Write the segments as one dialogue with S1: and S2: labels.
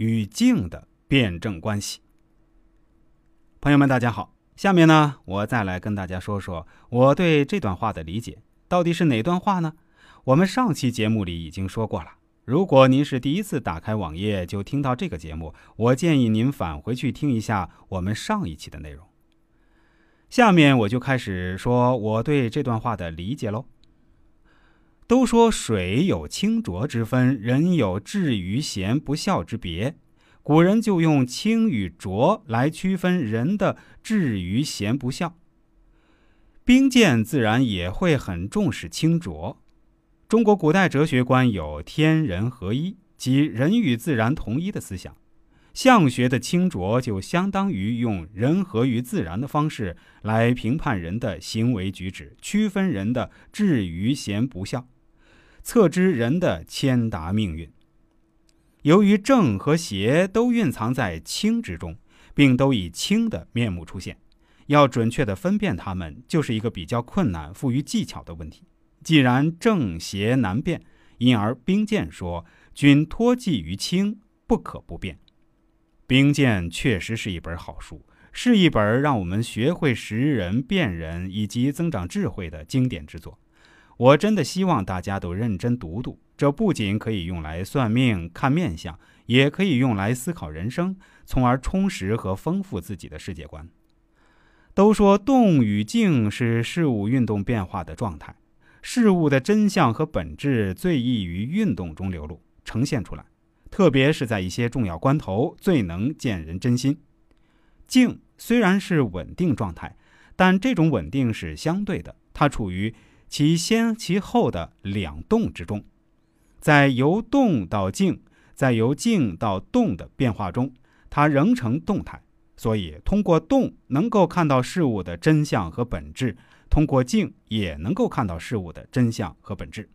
S1: 与静的辩证关系。朋友们，大家好，下面呢，我再来跟大家说说我对这段话的理解，到底是哪段话呢？我们上期节目里已经说过了。如果您是第一次打开网页就听到这个节目，我建议您返回去听一下我们上一期的内容。下面我就开始说我对这段话的理解喽。都说水有清浊之分，人有智与贤不孝之别，古人就用清与浊来区分人的智与贤不孝。兵谏自然也会很重视清浊。中国古代哲学观有天人合一，即人与自然同一的思想。相学的清浊就相当于用人合于自然的方式来评判人的行为举止，区分人的智与贤不孝，测知人的谦达命运。由于正和邪都蕴藏在清之中，并都以清的面目出现，要准确的分辨它们，就是一个比较困难、富于技巧的问题。既然正邪难辨，因而兵谏说：“君托寄于清，不可不变。”兵谏确实是一本好书，是一本让我们学会识人、辨人以及增长智慧的经典之作。我真的希望大家都认真读读。这不仅可以用来算命、看面相，也可以用来思考人生，从而充实和丰富自己的世界观。都说动与静是事物运动变化的状态。事物的真相和本质最易于运动中流露、呈现出来，特别是在一些重要关头，最能见人真心。静虽然是稳定状态，但这种稳定是相对的，它处于其先其后的两动之中，在由动到静，在由静到动的变化中，它仍成动态。所以，通过动能够看到事物的真相和本质。通过静也能够看到事物的真相和本质。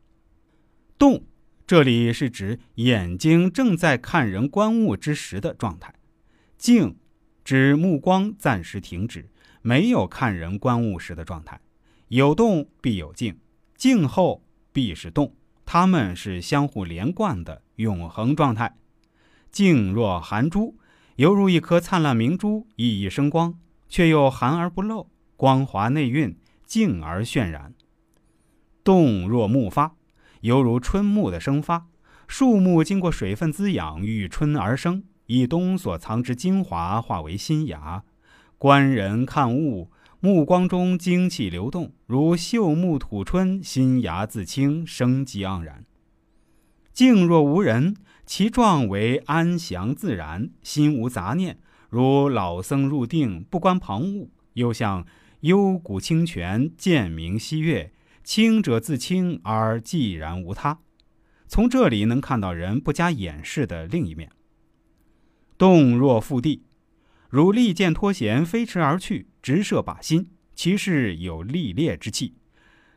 S1: 动，这里是指眼睛正在看人观物之时的状态；静，指目光暂时停止，没有看人观物时的状态。有动必有静，静后必是动，它们是相互连贯的永恒状态。静若含珠，犹如一颗灿烂明珠，熠熠生光，却又含而不露，光滑内蕴。静而渲染，动若木发，犹如春木的生发。树木经过水分滋养，遇春而生，以冬所藏之精华化为新芽。观人看物，目光中精气流动，如秀木吐春，新芽自清，生机盎然。静若无人，其状为安详自然，心无杂念，如老僧入定，不观旁物，又像。幽谷清泉，见明溪月，清者自清而寂然无他。从这里能看到人不加掩饰的另一面。动若覆地，如利箭脱弦，飞驰而去，直射靶心，其势有利猎之气。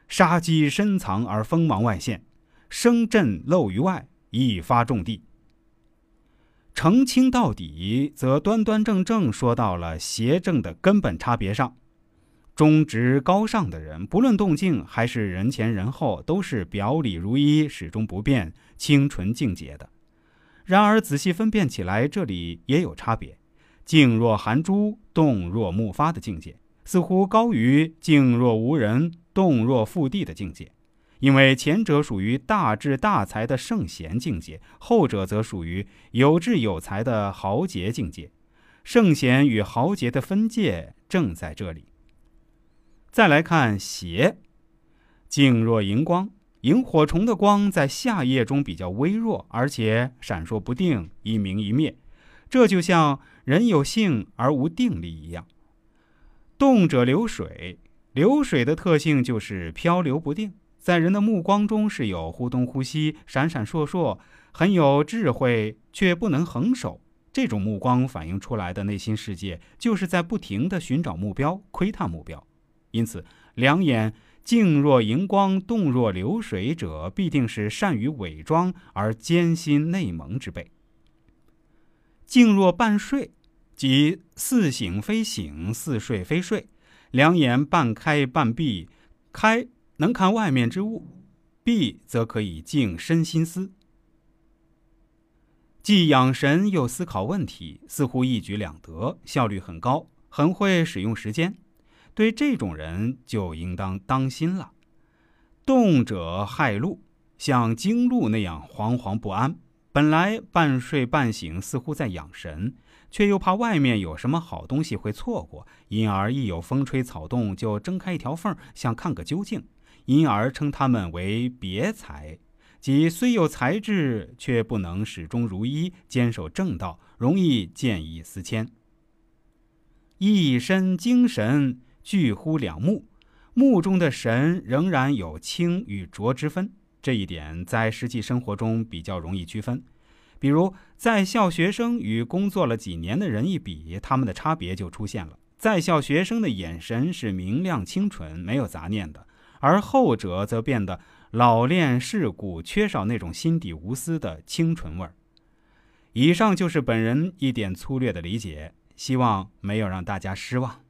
S1: 杀机深藏而锋芒外现，声震露于外，一发中地。澄清到底，则端端正正说到了邪正的根本差别上。忠直高尚的人，不论动静还是人前人后，都是表里如一，始终不变，清纯净洁的。然而仔细分辨起来，这里也有差别。静若含珠，动若木发的境界，似乎高于静若无人，动若覆地的境界。因为前者属于大智大才的圣贤境界，后者则属于有智有才的豪杰境界。圣贤与豪杰的分界正在这里。再来看邪，静若荧光，萤火虫的光在夏夜中比较微弱，而且闪烁不定，一明一灭。这就像人有性而无定力一样。动者流水，流水的特性就是漂流不定，在人的目光中是有忽东忽西、闪闪烁烁，很有智慧，却不能恒守。这种目光反映出来的内心世界，就是在不停的寻找目标，窥探目标。因此，两眼静若荧光、动若流水者，必定是善于伪装而艰辛内蒙之辈。静若半睡，即似醒非醒，似睡非睡，两眼半开半闭，开能看外面之物，闭则可以静身心思。既养神又思考问题，似乎一举两得，效率很高，很会使用时间。对这种人就应当当心了。动者害禄，像经路那样惶惶不安。本来半睡半醒，似乎在养神，却又怕外面有什么好东西会错过，因而一有风吹草动就睁开一条缝，想看个究竟。因而称他们为别才，即虽有才智，却不能始终如一，坚守正道，容易见异思迁。一身精神聚乎两目，目中的神仍然有清与浊之分。这一点在实际生活中比较容易区分。比如，在校学生与工作了几年的人一比，他们的差别就出现了。在校学生的眼神是明亮清纯，没有杂念的。而后者则变得老练世故，缺少那种心底无私的清纯味儿。以上就是本人一点粗略的理解，希望没有让大家失望。